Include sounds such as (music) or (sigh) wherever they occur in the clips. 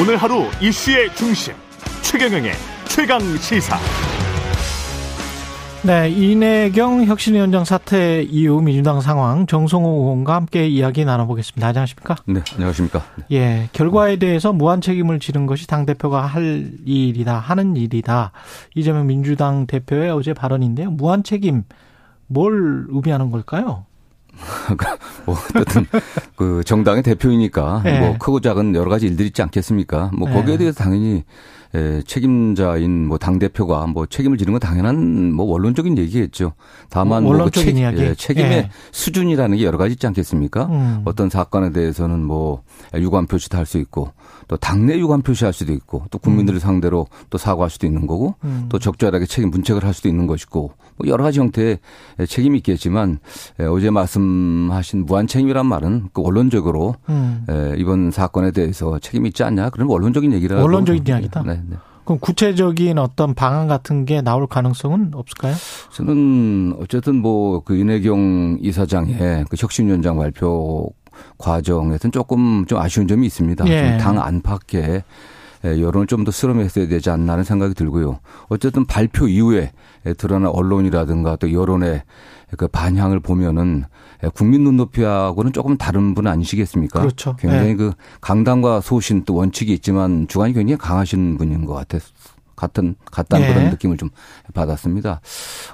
오늘 하루 이슈의 중심 최경영의 최강 시사. 네, 이내경 혁신위원장 사태 이후 민주당 상황 정성호 의원과 함께 이야기 나눠보겠습니다. 안녕하십니까? 네, 안녕하십니까? 예, 결과에 대해서 무한 책임을 지는 것이 당 대표가 할 일이다, 하는 일이다. 이재명 민주당 대표의 어제 발언인데요. 무한 책임 뭘 의미하는 걸까요? (laughs) 뭐 어쨌든 그 정당의 대표이니까 네. 뭐 크고 작은 여러 가지 일들이 있지 않겠습니까? 뭐 네. 거기에 대해서 당연히 에, 책임자인 뭐 당 대표가 뭐 책임을 지는 건 당연한 뭐 원론적인 얘기겠죠. 다만 뭐그 원론적인 책- 이야기? 예, 책임의 예. 수준이라는 게 여러 가지 있지 않겠습니까? 음. 어떤 사건에 대해서는 뭐 유감 표시도 할 수 있고 또 당내 유감 표시할 수도 있고 또 국민들을 상대로 또 사과할 수도 있는 거고 음. 또 적절하게 책임 문책을 할 수도 있는 것이고 뭐 여러 가지 형태의 책임이 있겠지만 에, 어제 말씀하신 무한 책임이란 말은 그 원론적으로 음. 에, 이번 사건에 대해서 책임이 있지 않냐 그런 원론적인 얘기라고 원론적인. 이야기다? 네, 네. 그럼 구체적인 어떤 방안 같은 게 나올 가능성은 없을까요? 저는 어쨌든 뭐그 이내경 이사장의 그 혁신위원장 발표 과정에서는 조금 좀 아쉬운 점이 있습니다. 예. 당 안팎에 예, 여론을 좀 더 수렴했어야 되지 않나 하는 생각이 들고요. 어쨌든 발표 이후에 드러난 언론이라든가 또 여론의 그 반향을 보면은 국민 눈높이하고는 조금 다른 분 아니시겠습니까? 그렇죠. 굉장히 예. 그 강단과 소신 또 원칙이 있지만 주관이 굉장히 강하신 분인 것 같아서 같은 같다는 예. 그런 느낌을 좀 받았습니다.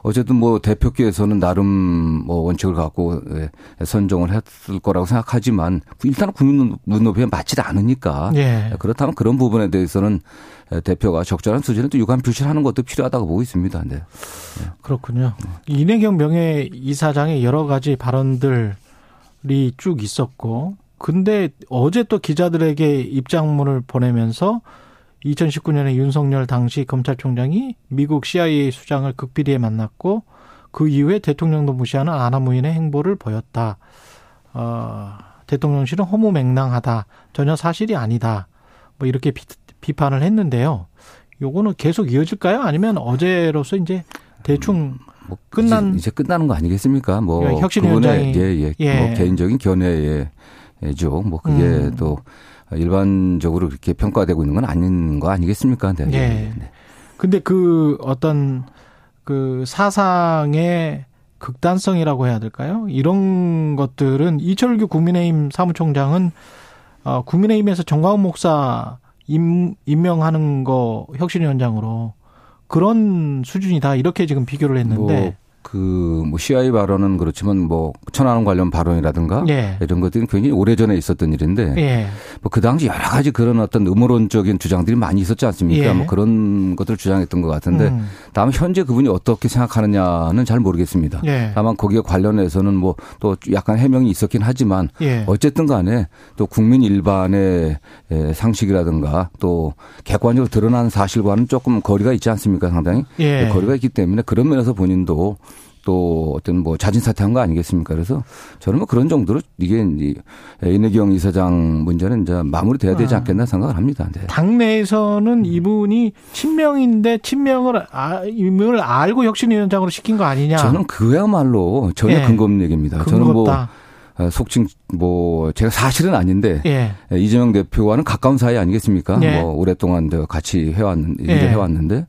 어쨌든 뭐 대표께서는 나름 뭐 원칙을 갖고 예, 선정을 했을 거라고 생각하지만 일단 국민 눈높이에 맞지 않으니까 예. 그렇다면 그런 부분에 대해서는 대표가 적절한 수준의 또 유감 표시를 하는 것도 필요하다고 보고 있습니다. 네. 그렇군요. 이내경 명예 이사장의 여러 가지 발언들이 쭉 있었고, 근데 어제 또 기자들에게 입장문을 보내면서 2019년에 윤석열 당시 검찰총장이 미국 CIA 수장을 극비리에 만났고 그 이후에 대통령도 무시하는 아나무인의 행보를 보였다. 어, 대통령실은 허무맹랑하다. 전혀 사실이 아니다. 뭐 이렇게 비, 비판을 했는데요. 요거는 계속 이어질까요? 아니면 어제로서 이제 대충 뭐 끝난- 이제, 이제 끝나는 거 아니겠습니까? 뭐 혁신 위원장이- 예, 예, 예. 뭐 개인적인 견해 죠. 뭐 그게 음. 또 일반적으로 그렇게 평가되고 있는 건 아닌 거 아니겠습니까? 네. 예. 네. 근데 그 어떤 그 사상의 극단성이라고 해야 될까요? 이런 것들은 이철규 국민의힘 사무총장은 어 국민의힘에서 정광훈 목사 임, 임명하는 거 혁신위원장으로 그런 수준이다 이렇게 지금 비교를 했는데 뭐 그뭐 CIA 발언은 그렇지만 뭐 천안함 관련 발언이라든가 예. 이런 것들은 굉장히 오래전에 있었던 일인데 예. 뭐그 당시 여러 가지 그런 어떤 음모론적인 주장들이 많이 있었지 않습니까? 예. 뭐 그런 것들을 주장했던 것 같은데 음. 다만 현재 그분이 어떻게 생각하느냐는 잘 모르겠습니다. 예. 다만 거기에 관련해서는 뭐 또 약간 해명이 있었긴 하지만 예. 어쨌든 간에 또 국민 일반의 에, 상식이라든가 또 객관적으로 드러난 사실과는 조금 거리가 있지 않습니까 상당히 예. 거리가 있기 때문에 그런 면에서 본인도 또 어떤 뭐 자진 사퇴한 거 아니겠습니까? 그래서 저는 뭐 그런 정도로 이게 이제 이내경 이사장 문제는 이제 마무리돼야 되지 아. 않겠나 생각을 합니다. 네. 당내에서는 이분이 친명인데 친명을 아, 임을 알고 혁신위원장으로 시킨 거 아니냐? 저는 그야말로 전혀 예. 근거 없는 얘기입니다. 저는 뭐 없다. 어, 속칭 뭐 제가 사실은 아닌데 예. 예, 이재명 대표와는 가까운 사이 아니겠습니까? 네. 뭐 오랫동안 저 같이 해왔는 네. 해왔는데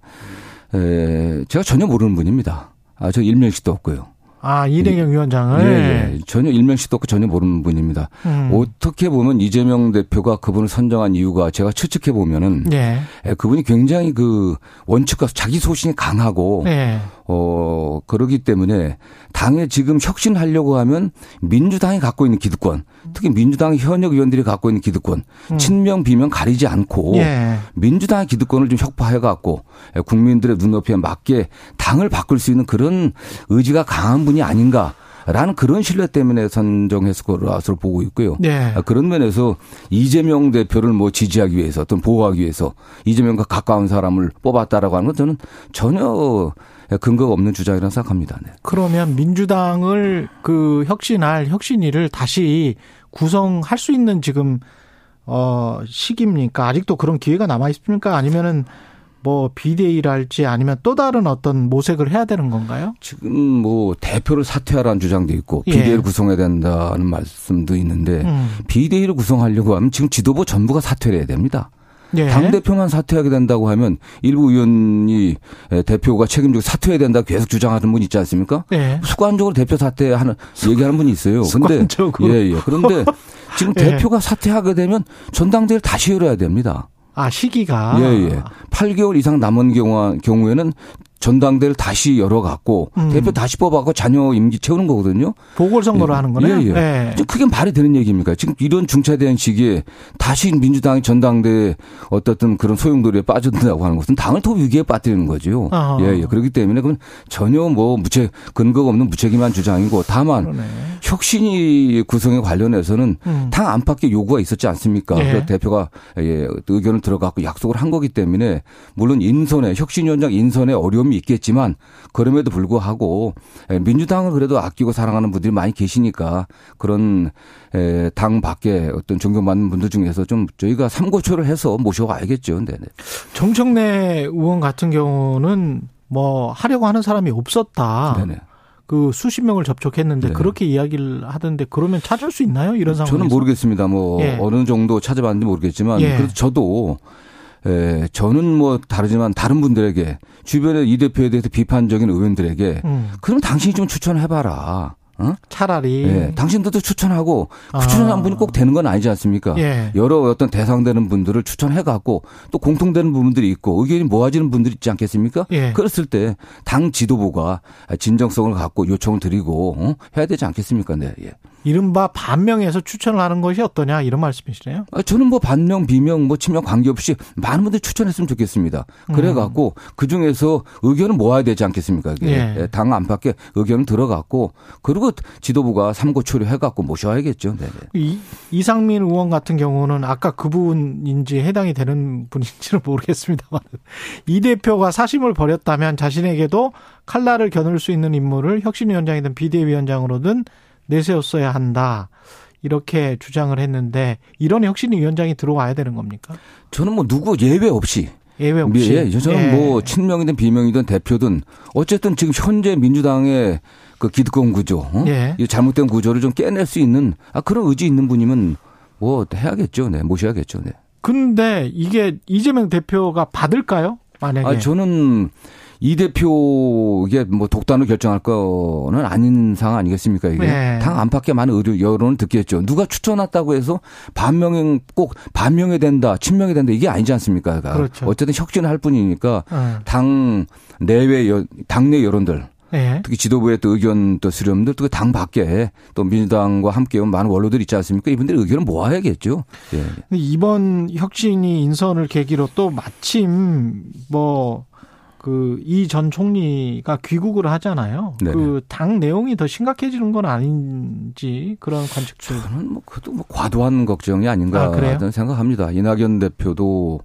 에, 제가 전혀 모르는 분입니다. 아, 저 일면식도 없고요. 아 이대경 위원장을 예, 예. 전혀 일면식도 없고 전혀 모르는 분입니다. 음. 어떻게 보면 이재명 대표가 그분을 선정한 이유가 제가 추측해 보면은 예. 에, 그분이 굉장히 그 원칙과 자기 소신이 강하고 예. 어, 그러기 때문에 당에 지금 혁신하려고 하면 민주당이 갖고 있는 기득권, 특히 민주당 현역 의원들이 갖고 있는 기득권, 친명, 비명 가리지 않고 음. 예. 민주당의 기득권을 좀 혁파해 갖고 국민들의 눈높이에 맞게 당을 바꿀 수 있는 그런 의지가 강한 분이 아닌가. 라는 그런 신뢰 때문에 선정했을 거라서 보고 있고요. 네. 아, 그런 면에서 이재명 대표를 뭐 지지하기 위해서 어떤 보호하기 위해서 이재명과 가까운 사람을 뽑았다라고 하는 건 저는 전혀 근거가 없는 주장이라고 생각합니다. 네. 그러면 민주당을 그 혁신할 혁신위를 다시 구성할 수 있는 지금 어 시기입니까? 아직도 그런 기회가 남아 있습니까? 아니면은 뭐 비대위랄지 아니면 또 다른 어떤 모색을 해야 되는 건가요? 지금 뭐 대표를 사퇴하라는 주장도 있고 예. 비대위를 구성해야 된다는 말씀도 있는데 음. 비대위를 구성하려고 하면 지금 지도부 전부가 사퇴를 해야 됩니다. 예. 당 대표만 사퇴하게 된다고 하면 일부 의원이 대표가 책임지고 사퇴해야 된다 고 계속 주장하는 분 있지 않습니까? 예. 습관적으로 대표 사퇴하는 얘기하는 분이 있어요. 근데 습관적으로. 예, 예. 그런데 (laughs) 지금 예. 대표가 사퇴하게 되면 전당대회를 다시 열어야 됩니다. 아 시기가 예, 예. 8개월 이상 남은 경우, 경우에는 전당대회를 다시 열어갖고 음. 대표 다시 뽑아갖고 자녀 임기 채우는 거거든요. 보궐선거를 예. 하는 거네요. 예, 예. 지금 그게 말이 되는 얘기입니까? 지금 이런 중차대한 시기에 다시 민주당이 전당대회 어떻든 그런 소용돌이에 빠져든다고 하는 것은 당을 더 위기에 빠뜨리는 거죠. 아하. 예, 예. 그렇기 때문에 그건 전혀 뭐 무책, 근거가 없는 무책임한 주장이고 다만 그러네. 혁신위 구성에 관련해서는 음. 당 안팎의 요구가 있었지 않습니까? 예. 그래서 대표가 예, 의견을 들어갖고 약속을 한 거기 때문에 물론 인선에 혁신위원장 인선에 어려움이 있겠지만 그럼에도 불구하고 예, 민주당을 그래도 아끼고 사랑하는 분들이 많이 계시니까 그런 에, 당 밖에 어떤 존경받는 분들 중에서 좀 저희가 삼고초를 해서 모셔와야겠죠. 네네. 정청래 의원 같은 경우는 뭐 하려고 하는 사람이 없었다. 네네. 그 수십 명을 접촉했는데 네. 그렇게 이야기를 하던데 그러면 찾을 수 있나요? 이런 상황에서 저는 모르겠습니다. 뭐 예. 어느 정도 찾아봤는지 모르겠지만 예. 그래도 저도 에, 저는 뭐 다르지만 다른 분들에게 주변에 이 대표에 대해서 비판적인 의원들에게 음, 그럼 당신이 좀 추천해봐라. 어? 차라리 예, 당신들도 추천하고 그 아. 추천한 분이 꼭 되는 건 아니지 않습니까? 예. 여러 어떤 대상되는 분들을 추천해 갖고 또 공통되는 부분들이 있고 의견이 모아지는 분들이 있지 않겠습니까? 예. 그랬을 때 당 지도부가 진정성을 갖고 요청을 드리고 어? 해야 되지 않겠습니까? 네. 예. 이른바 반명에서 추천을 하는 것이 어떠냐 이런 말씀이시네요. 아, 저는 뭐 반명, 비명, 뭐 친명 관계없이 많은 분들이 추천했으면 좋겠습니다. 그래갖고 그 중에서 의견을 모아야 되지 않겠습니까? 이게 예. 예, 당 안팎에 의견을 들어갖고 그리고 지도부가 삼고 처리해갖고 모셔야겠죠. 네네. 이, 이상민 의원 같은 경우는 아까 그분인지 해당이 되는 분인지는 모르겠습니다만 (laughs) 이 대표가 사심을 벌였다면 자신에게도 칼날을 겨눌 수 있는 인물을 혁신위원장이든 비대위원장으로든 내세웠어야 한다. 이렇게 주장을 했는데 이런 혁신위 원장이 들어와야 되는 겁니까? 저는 뭐 누구 예외 없이 예외 없이. 예, 저는 예. 뭐 친명이든 비명이든 대표든 어쨌든 지금 현재 민주당의 그 기득권 구조, 어? 예. 이 잘못된 구조를 좀 깨낼 수 있는 아 그런 의지 있는 분이면 뭐 해야겠죠, 네, 모셔야겠죠, 네. 근데 이게 이재명 대표가 받을까요? 만약에. 아 저는 이 대표 이게 뭐 독단으로 결정할 거는 아닌 상황 아니겠습니까 이게 네. 당 안팎에 많은 의료 여론을 듣겠죠. 누가 추천했다고 해서 반명은 꼭 반명이 된다, 친명이 된다 이게 아니지 않습니까? 그렇죠. 어쨌든 혁신을 할 뿐이니까 어. 당 내외 여, 당내 여론들 예. 특히 지도부의 또 의견 또 수렴들 또 당 밖에 또 민주당과 함께 온 많은 원로들 있지 않습니까? 이분들의 의견을 모아야겠죠. 예. 이번 혁신이 인선을 계기로 또 마침 뭐 그 이 전 총리가 귀국을 하잖아요. 그 당 내용이 더 심각해지는 건 아닌지 그런 관측들. 저는 뭐 그것도 뭐 과도한 걱정이 아닌가 아, 그래요? 생각합니다. 이낙연 대표도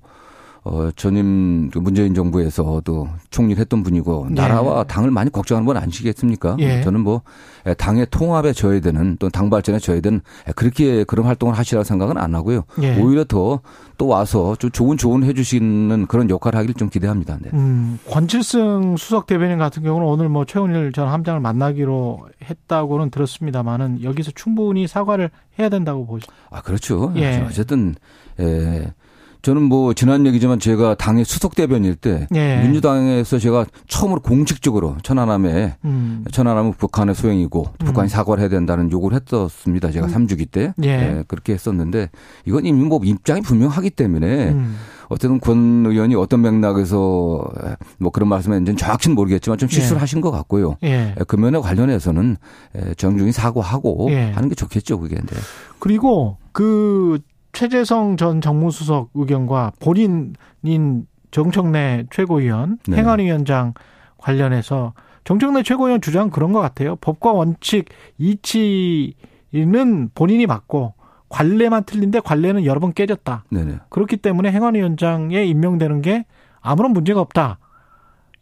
어 전임 그 문재인 정부에서도 총리를 했던 분이고 네. 나라와 당을 많이 걱정하는 분 아니시겠습니까? 예. 저는 뭐 당의 통합에 져야 되는 또당 발전에 져야 되는 그렇게 그런 활동을 하시라고 생각은 안 하고요. 예. 오히려 더 또 와서 좀 좋은 조언 해주시는 그런 역할을 하기를 좀 기대합니다. 네. 음, 권칠승 수석 대변인 같은 경우는 오늘 뭐 최원일 전 함장을 만나기로 했다고는 들었습니다만은 여기서 충분히 사과를 해야 된다고 보시. 아, 그렇죠. 예. 어쨌든, 예. 저는 뭐 지난 얘기지만 제가 당의 수석 대변일 때 예. 민주당에서 제가 처음으로 공식적으로 천안함에 음. 천안함은 북한의 소행이고 북한이 사과를 해야 된다는 요구를 했었습니다. 제가 삼주기 때 예. 예, 그렇게 했었는데 이건 이미 뭐 입장이 분명하기 때문에 음. 어쨌든 권 의원이 어떤 맥락에서 뭐 그런 말씀을 했는지는 정확히는 모르겠지만 좀 실수를 예. 하신 것 같고요. 예. 그 면에 관련해서는 예, 정중히 사과하고 예. 하는 게 좋겠죠, 그게. 네. 그리고 그 최재성 전 정무수석 의견과 본인인 정청래 최고위원 네. 행안위원장 관련해서 정청래 최고위원 주장 은 그런 것 같아요. 법과 원칙 이치는 본인이 맞고 관례만 틀린데 관례는 여러 번 깨졌다. 네네. 그렇기 때문에 행안위원장에 임명되는 게 아무런 문제가 없다.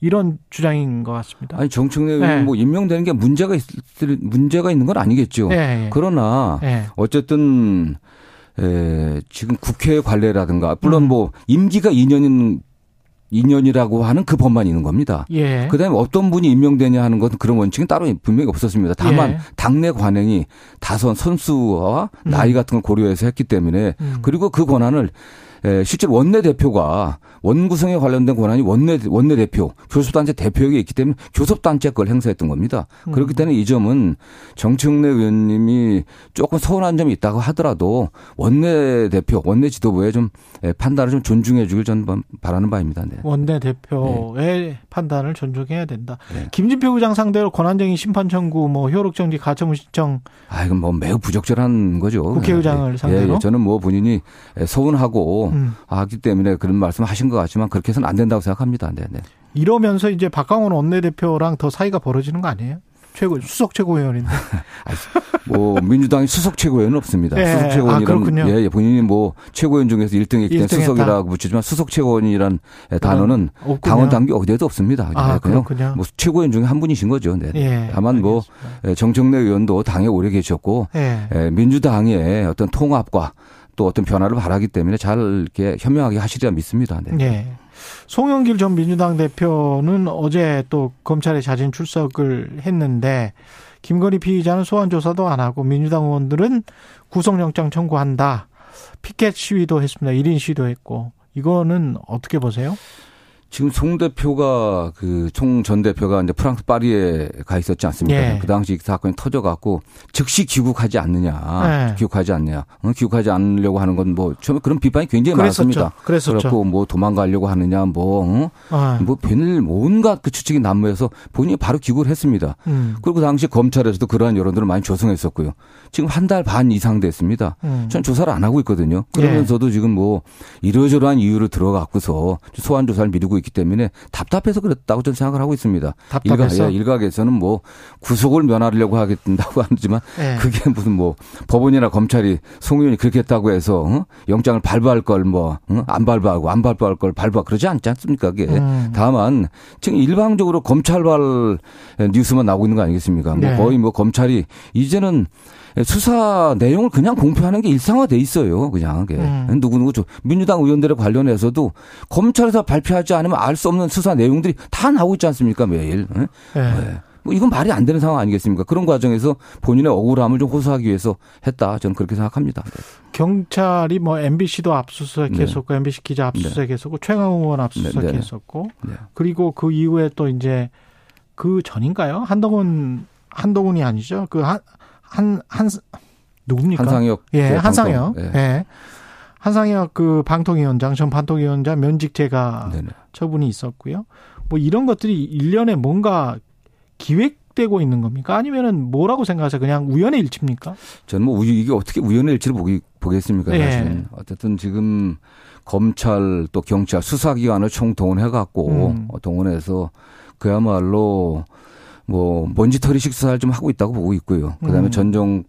이런 주장인 것 같습니다. 아니 정청래 네. 의원 뭐 임명되는 게 문제가 있을 문제가 있는 건 아니겠죠. 예, 예. 그러나 예. 어쨌든 에, 지금 국회 관례라든가 물론 음. 뭐 임기가 2년인 2년이라고 하는 그 법만 있는 겁니다. 예. 그다음에 어떤 분이 임명되냐 하는 것은 그런 원칙은 따로 분명히 없었습니다. 다만 예. 당내 관행이 다선 선수와 나이 같은 걸 고려해서 했기 때문에 음. 그리고 그 권한을 에, 실제로 원내 대표가 원구성에 관련된 권한이 원내 원내 대표, 교섭단체 대표에게 있기 때문에 교섭단체 걸 행사했던 겁니다. 음. 그렇기 때문에 이 점은 정청래 의원님이 조금 서운한 점이 있다고 하더라도 원내 대표, 원내 지도부의 좀 판단을 좀 존중해 주길 저는 바라는 바입니다. 네. 원내 대표의 네. 판단을 존중해야 된다. 네. 김진표 부장 상대로 권한쟁의 심판 청구, 뭐 효력 정지 가처분 신청. 아 이건 뭐 매우 부적절한 거죠. 국회의장을 네. 상대로. 예, 저는 뭐 본인이 서운하고 음. 하기 때문에 그런 말씀하신 것 같지만 그렇게 해서는 안 된다고 생각합니다. 네, 네. 이러면서 이제 박강원 원내대표랑 더 사이가 벌어지는 거 아니에요? 최고 수석 최고위원인데. (laughs) 뭐 민주당이 수석 최고위원은 없습니다. 예, 수석 최고위원이란 아, 예, 예, 본인이 뭐 최고위원 중에서 1등했기 때문에 수석이라고 붙이지만 수석 최고위원이란 단어는 없군요. 당원 당규 어디에도 없습니다. 아, 그냥 그렇군요. 뭐 최고위원 중에 한 분이신 거죠. 네. 예, 다만 뭐 예, 정청래 의원도 당에 오래 계셨고 예. 예, 민주당의 어떤 통합과 또 어떤 변화를 바라기 때문에 잘 이렇게 현명하게 하시리라 믿습니다. 네. 네. 송영길 전 민주당 대표는 어제 또 검찰에 자진 출석을 했는데 김건희 피의자는 소환 조사도 안 하고 민주당 의원들은 구속영장 청구한다. 피켓 시위도 했습니다. 1인 시위도 했고 이거는 어떻게 보세요? 지금 송 대표가 그 총 전 대표가 이제 프랑스 파리에 가 있었지 않습니까? 예. 그 당시 그 사건이 터져갖고 즉시 귀국하지 않느냐, 예. 귀국하지 않느냐, 어, 귀국하지 않으려고 하는 건 뭐 처음에 그런 비판이 굉장히 그랬었죠. 많았습니다. 그랬었죠. 그래갖고 뭐 도망가려고 하느냐, 뭐, 어? 예. 뭐 온갖 그 추측이 난무해서 본인이 바로 귀국을 했습니다. 음. 그리고 그 당시 검찰에서도 그러한 여론들을 많이 조성했었고요. 지금 한 달 반 이상 됐습니다. 음. 전 조사를 안 하고 있거든요. 그러면서도 예. 지금 뭐 이러저러한 이유를 들어갖고서 소환 조사를 미루고 있기 때문에 답답해서 그랬다고 저는 생각을 하고 있습니다. 답답해서? 일각, 예, 일각에서는 뭐 구속을 면하려고 하겠다고 (laughs) 하지만 네. 그게 무슨 뭐 법원이나 검찰이 송 의원이 그렇게 했다고 해서 어? 영장을 발부할 걸 뭐안 어? 발부하고 안 발부할 걸 발부하 그러지 않지 않습니까? 그게 음. 다만 지금 일방적으로 검찰발 뉴스만 나오고 있는 거 아니겠습니까? 뭐 네. 거의 뭐 검찰이 이제는 수사 내용을 그냥 공표하는 게 일상화돼 있어요. 그냥 음. 누구누구 민주당 의원들에 관련해서도 검찰에서 발표하지 않으면 알 수 없는 수사 내용들이 다 나오고 있지 않습니까 매일. 네. 네. 뭐 이건 말이 안 되는 상황 아니겠습니까? 그런 과정에서 본인의 억울함을 좀 호소하기 위해서 했다. 저는 그렇게 생각합니다. 네. 경찰이 뭐 MBC도 압수수색했었고 네. MBC 기자 압수수색했었고 네. 최강욱 의원 압수수색했었고 네. 그리고 그 이후에 또 이제 그 전인가요? 한동훈 한동훈이 아니죠? 그 한 한, 한, 누굽니까? 한상혁. 예, 한상혁. 예. 예. 한상혁 그 방통위원장, 전 방통위원장 면직제가 네네. 처분이 있었고요. 뭐 이런 것들이 일련에 뭔가 기획되고 있는 겁니까? 아니면은 뭐라고 생각하세요? 그냥 우연의 일치입니까? 저는 뭐 이게 어떻게 우연의 일치를 보기, 보겠습니까? 예. 사실은. 어쨌든 지금 검찰 또 경찰 수사기관을 총동원해갖고 음. 동원해서 그야말로 뭐 먼지털이식 수사를 좀 하고 있다고 보고 있고요. 그다음에 음. 전정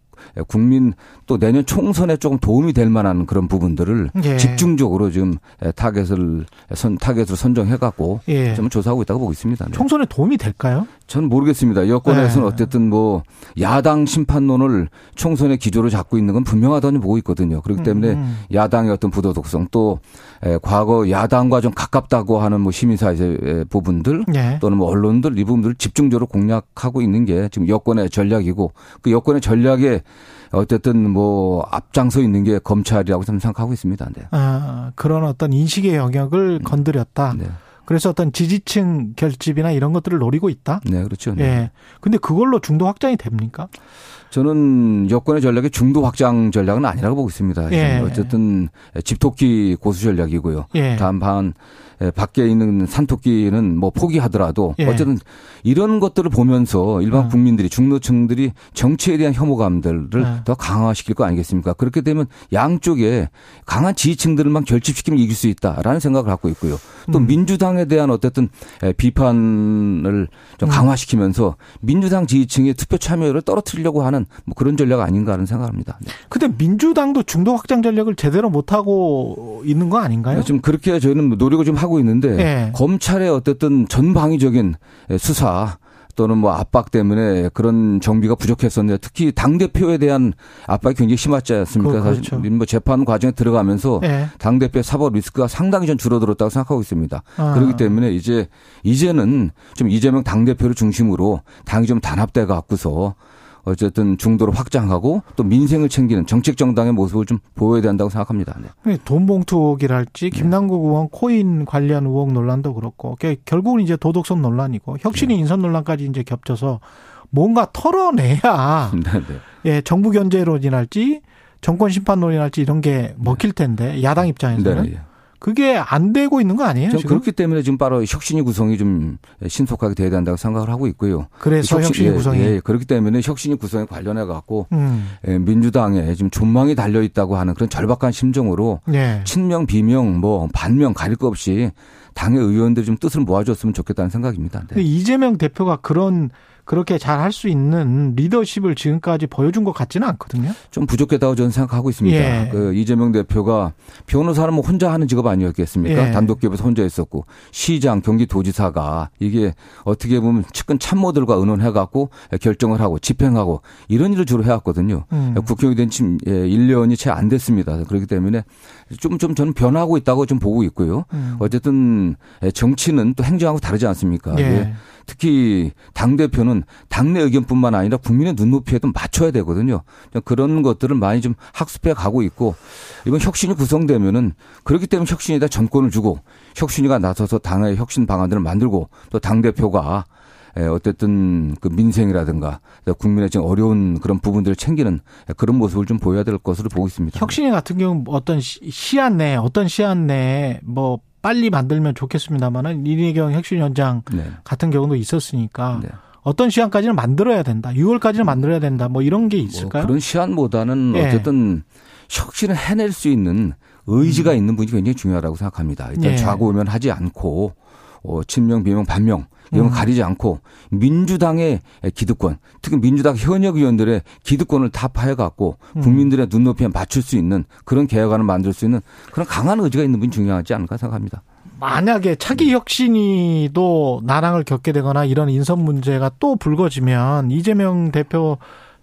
국민 또 내년 총선에 조금 도움이 될 만한 그런 부분들을 예. 집중적으로 지금 타겟을 선 타겟으로 선정해 갖고 예. 좀 조사하고 있다고 보고 있습니다. 네. 총선에 도움이 될까요? 저는 모르겠습니다. 여권에서는 네. 어쨌든 뭐 야당 심판론을 총선의 기조로 잡고 있는 건 분명하다고 보고 있거든요. 그렇기 때문에 음, 음. 야당의 어떤 부도덕성 또 과거 야당과 좀 가깝다고 하는 뭐 시민사회 부분들 네. 또는 뭐 언론들 이 부분들을 집중적으로 공략하고 있는 게 지금 여권의 전략이고 그 여권의 전략에 어쨌든 뭐 앞장서 있는 게 검찰이라고 저는 생각하고 있습니다. 네. 아, 그런 어떤 인식의 영역을 음. 건드렸다. 네. 그래서 어떤 지지층 결집이나 이런 것들을 노리고 있다. 네, 그렇죠. 네. 예. 근데 그걸로 중도 확장이 됩니까? 저는 여권의 전략이 중도 확장 전략은 아니라고 보고 있습니다. 예. 어쨌든 집토끼 고수 전략이고요. 예. 예, 밖에 있는 산토끼는 뭐 포기하더라도 예. 어쨌든 이런 것들을 보면서 일반 음. 국민들이 중노층들이 정치에 대한 혐오감들을 네. 더 강화시킬 거 아니겠습니까? 그렇게 되면 양쪽에 강한 지지층들만 결집시키면 이길 수 있다라는 생각을 갖고 있고요. 또 음. 민주당에 대한 어쨌든 예, 비판을 좀 음. 강화시키면서 민주당 지지층의 투표 참여율을 떨어뜨리려고 하는 뭐 그런 전략 아닌가 하는 생각합니다. 네. 근데 민주당도 중도 확장 전략을 제대로 못 하고 있는 거 아닌가요? 지금 그렇게 저희는 노력을 좀 하고 있는데 네. 검찰의 어쨌든 전방위적인 수사 또는 뭐 압박 때문에 그런 정비가 부족했었는데 특히 당 대표에 대한 압박이 굉장히 심했지 않습니까? 그, 그렇죠. 사실 뭐 재판 과정에 들어가면서 네. 당 대표의 사법 리스크가 상당히 좀 줄어들었다고 생각하고 있습니다. 아. 그렇기 때문에 이제 이제는 좀 이재명 당 대표를 중심으로 당이 좀 단합돼 갖고서 어쨌든 중도를 확장하고 또 민생을 챙기는 정책 정당의 모습을 좀 보여야 된다고 생각합니다. 네. 돈 봉투 의혹이랄지 김남국 의원 코인 관련 의혹 논란도 그렇고 결국은 이제 도덕성 논란이고 혁신이 네. 인선 논란까지 이제 겹쳐서 뭔가 털어내야 (laughs) 네, 네. 예 정부 견제론이랄지 정권 심판론이랄지 이런 게 먹힐 텐데 야당 입장에서는 네. 그게 안 되고 있는 거 아니에요? 지금? 그렇기 때문에 지금 바로 혁신이 구성이 좀 신속하게 돼야 된다고 생각을 하고 있고요. 그래서 혁신, 혁신 이 예, 구성이 예, 그렇기 때문에 혁신이 구성에 관련해 갖고 음. 예, 민주당에 지금 존망이 달려 있다고 하는 그런 절박한 심정으로 예. 친명 비명 뭐 반명 가릴 것 없이 당의 의원들이 좀 뜻을 모아줬으면 좋겠다는 생각입니다. 네. 이재명 대표가 그런 그렇게 잘 할 수 있는 리더십을 지금까지 보여준 것 같지는 않거든요. 좀 부족했다고 저는 생각하고 있습니다. 예. 그 이재명 대표가 변호사는 뭐 혼자 하는 직업 아니었겠습니까? 예. 단독 기업에서 혼자 있었고 시장, 경기도지사가 이게 어떻게 보면 측근 참모들과 의논해 갖고 결정을 하고 집행하고 이런 일을 주로 해왔거든요. 음. 국회의원이 된 지금 1년이 예, 채안 됐습니다. 그렇기 때문에 좀, 좀 저는 변하고 있다고 좀 보고 있고요. 음. 어쨌든 정치는 또 행정하고 다르지 않습니까? 예. 특히 당대표는 당내 의견뿐만 아니라 국민의 눈높이에도 맞춰야 되거든요. 그런 것들을 많이 좀 학습해 가고 있고 이번 혁신이 구성되면은 그렇기 때문에 혁신에다 정권을 주고 혁신이가 나서서 당의 혁신 방안들을 만들고 또 당 대표가 어쨌든 그 민생이라든가 국민의 지금 어려운 그런 부분들을 챙기는 그런 모습을 좀 보여야 될 것으로 보고 있습니다. 혁신이 같은 경우 어떤 시한 내에 어떤 시한 내에 뭐 빨리 만들면 좋겠습니다만은 이내경 혁신위원장 네. 같은 경우도 있었으니까 네. 어떤 시한까지는 만들어야 된다. 6월까지는 만들어야 된다. 뭐 이런 게뭐 있을까요? 뭐 그런 시한보다는 네. 어쨌든 혁신을 해낼 수 있는 의지가 음. 있는 분이 굉장히 중요하다고 생각합니다. 일단 네. 좌고우면 하지 않고 어, 친명, 비명, 반명 이런 거 음. 가리지 않고 민주당의 기득권, 특히 민주당 현역 의원들의 기득권을 타파해 갖고 음. 국민들의 눈높이에 맞출 수 있는 그런 개혁안을 만들 수 있는 그런 강한 의지가 있는 분이 중요하지 않을까 생각합니다. 만약에 차기 혁신이도 난항을 겪게 되거나 이런 인선 문제가 또 불거지면 이재명 대표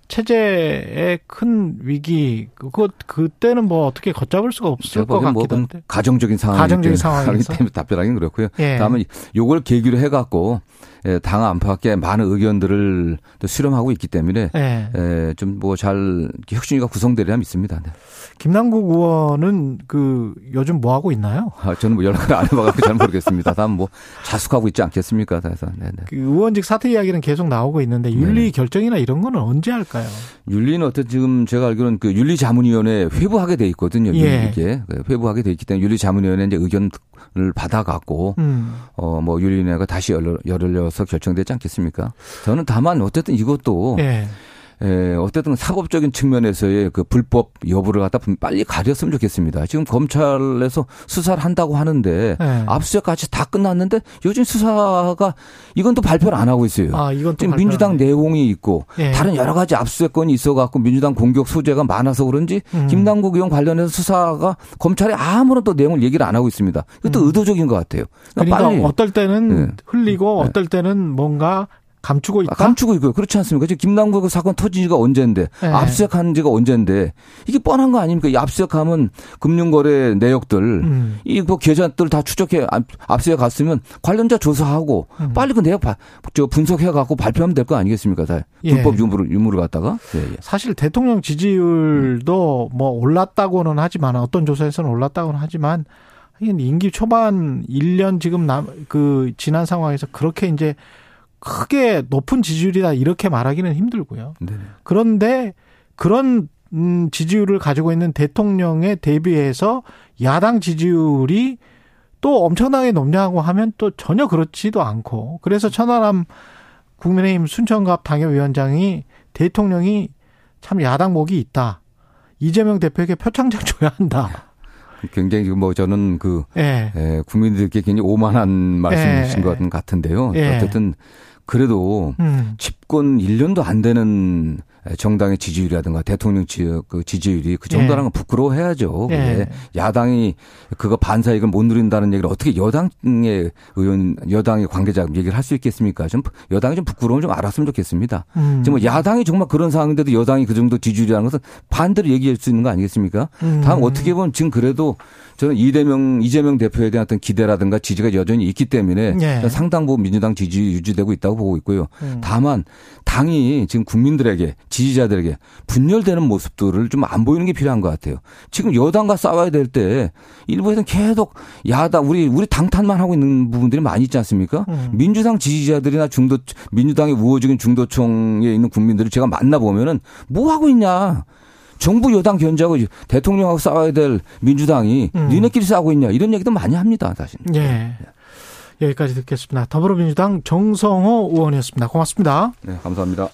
체제의 큰 위기 그거 그때는 뭐 어떻게 걷잡을 수가 없을 것뭐 같기도 한데 가정적인 상황이기 가정적인 상황이기 때문에 답변하기는 그렇고요. 예. 다음은 요걸 계기로 해갖고 예, 당 안팎의 많은 의견들을 또 수렴하고 있기 때문에 예. 예 좀뭐 잘 혁신위가 구성되리라 믿습니다. 네. 김남국 의원은 그 요즘 뭐 하고 있나요? 아, 저는 뭐 연락을 안 해봐가지고 잘 모르겠습니다. 다음 뭐 자숙하고 있지 않겠습니까? 그래서 네 네. 그 의원직 사퇴 이야기는 계속 나오고 있는데 윤리 네 결정이나 이런 거는 언제 할까 요? 윤리는 어떤 지금 제가 알기로는 그 윤리자문위원회 회부하게 돼 있거든요. 예. 이게 그 회부하게 돼 있기 때문에 윤리자문위원회 이제 의견을 받아갖고 음. 어뭐 윤리위원회가 다시 열려, 열려서 결정되지 않겠습니까? 저는 다만 어쨌든 이것도. 예. 에, 어쨌든 사법적인 측면에서의 그 불법 여부를 갖다 빨리 가렸으면 좋겠습니다. 지금 검찰에서 수사를 한다고 하는데 네. 압수수색까지 다 끝났는데 요즘 수사가 이건 또 발표를 안 하고 있어요. 아, 이건 지금 민주당 내용이 있고 네. 다른 여러 가지 압수수색건이 있어갖고 민주당 공격 소재가 많아서 그런지 음. 김남국 의원 관련해서 수사가 검찰이 아무런 또 내용을 얘기를 안 하고 있습니다. 이것도 음. 의도적인 것 같아요. 그러니까, 그러니까 어떨 때는 네. 흘리고 네. 어떨 때는 뭔가 감추고 있다. 아, 감추고 있고요. 그렇지 않습니까? 지금 김남국 그 사건 터진 지가 언젠데, 네. 압수수색한 지가 언젠데, 이게 뻔한 거 아닙니까? 이 압수수색하면 금융거래 내역들, 음. 이뭐 계좌들 다 추적해, 압수수색 갔으면 관련자 조사하고, 음. 빨리 그 내역 바, 저 분석해 갖고 발표하면 될 거 아니겠습니까? 다 예. 불법 유무를, 유무를 갖다가. 예, 예. 사실 대통령 지지율도 음. 뭐 올랐다고는 하지만, 어떤 조사에서는 올랐다고는 하지만, 임기 초반 1년 지금 남, 그, 지난 상황에서 그렇게 이제 크게 높은 지지율이다 이렇게 말하기는 힘들고요. 네. 그런데 그런 음, 지지율을 가지고 있는 대통령에 대비해서 야당 지지율이 또 엄청나게 높냐고 하면 또 전혀 그렇지도 않고 그래서 천하람 국민의힘 순천갑 당협위원장이 대통령이 참 야당 목이 있다. 이재명 대표에게 표창장 줘야 한다. 굉장히 뭐 저는 그 예. 예, 국민들께 굉장히 오만한 말씀이신 예. 것 같은데요. 예. 어쨌든 그래도 음. 집권 1년도 안 되는 정당의 지지율이라든가 대통령 지, 그 지지율이 그 정도라는 건 예. 부끄러워해야죠. 예. 야당이 그거 반사 이익을 못 누린다는 얘기를 어떻게 여당의 의원, 여당의 관계자 얘기를 할 수 있겠습니까? 좀 여당이 좀 부끄러움 좀 알았으면 좋겠습니다. 음. 지금 뭐 야당이 정말 그런 상황인데도 여당이 그 정도 지지율이라는 것은 반대로 얘기할 수 있는 거 아니겠습니까? 음. 다음 어떻게 보면 지금 그래도 저는 이재명 이재명 대표에 대한 어떤 기대라든가 지지가 여전히 있기 때문에 예. 상당 부분 민주당 지지 유지되고 있다고 보고 있고요. 음. 다만 당이 지금 국민들에게 지지자들에게 분열되는 모습들을 좀 안 보이는 게 필요한 것 같아요. 지금 여당과 싸워야 될 때 일부에서는 계속 야당 우리 우리 당탄만 하고 있는 부분들이 많이 있지 않습니까? 음. 민주당 지지자들이나 중도 민주당의 우호적인 중도층에 있는 국민들을 제가 만나 보면은 뭐 하고 있냐? 정부 여당 견제하고 대통령하고 싸워야 될 민주당이 음. 니네끼리 싸우고 있냐 이런 얘기도 많이 합니다 사실. 예. 여기까지 듣겠습니다. 더불어민주당 정성호 의원이었습니다. 고맙습니다. 네 감사합니다.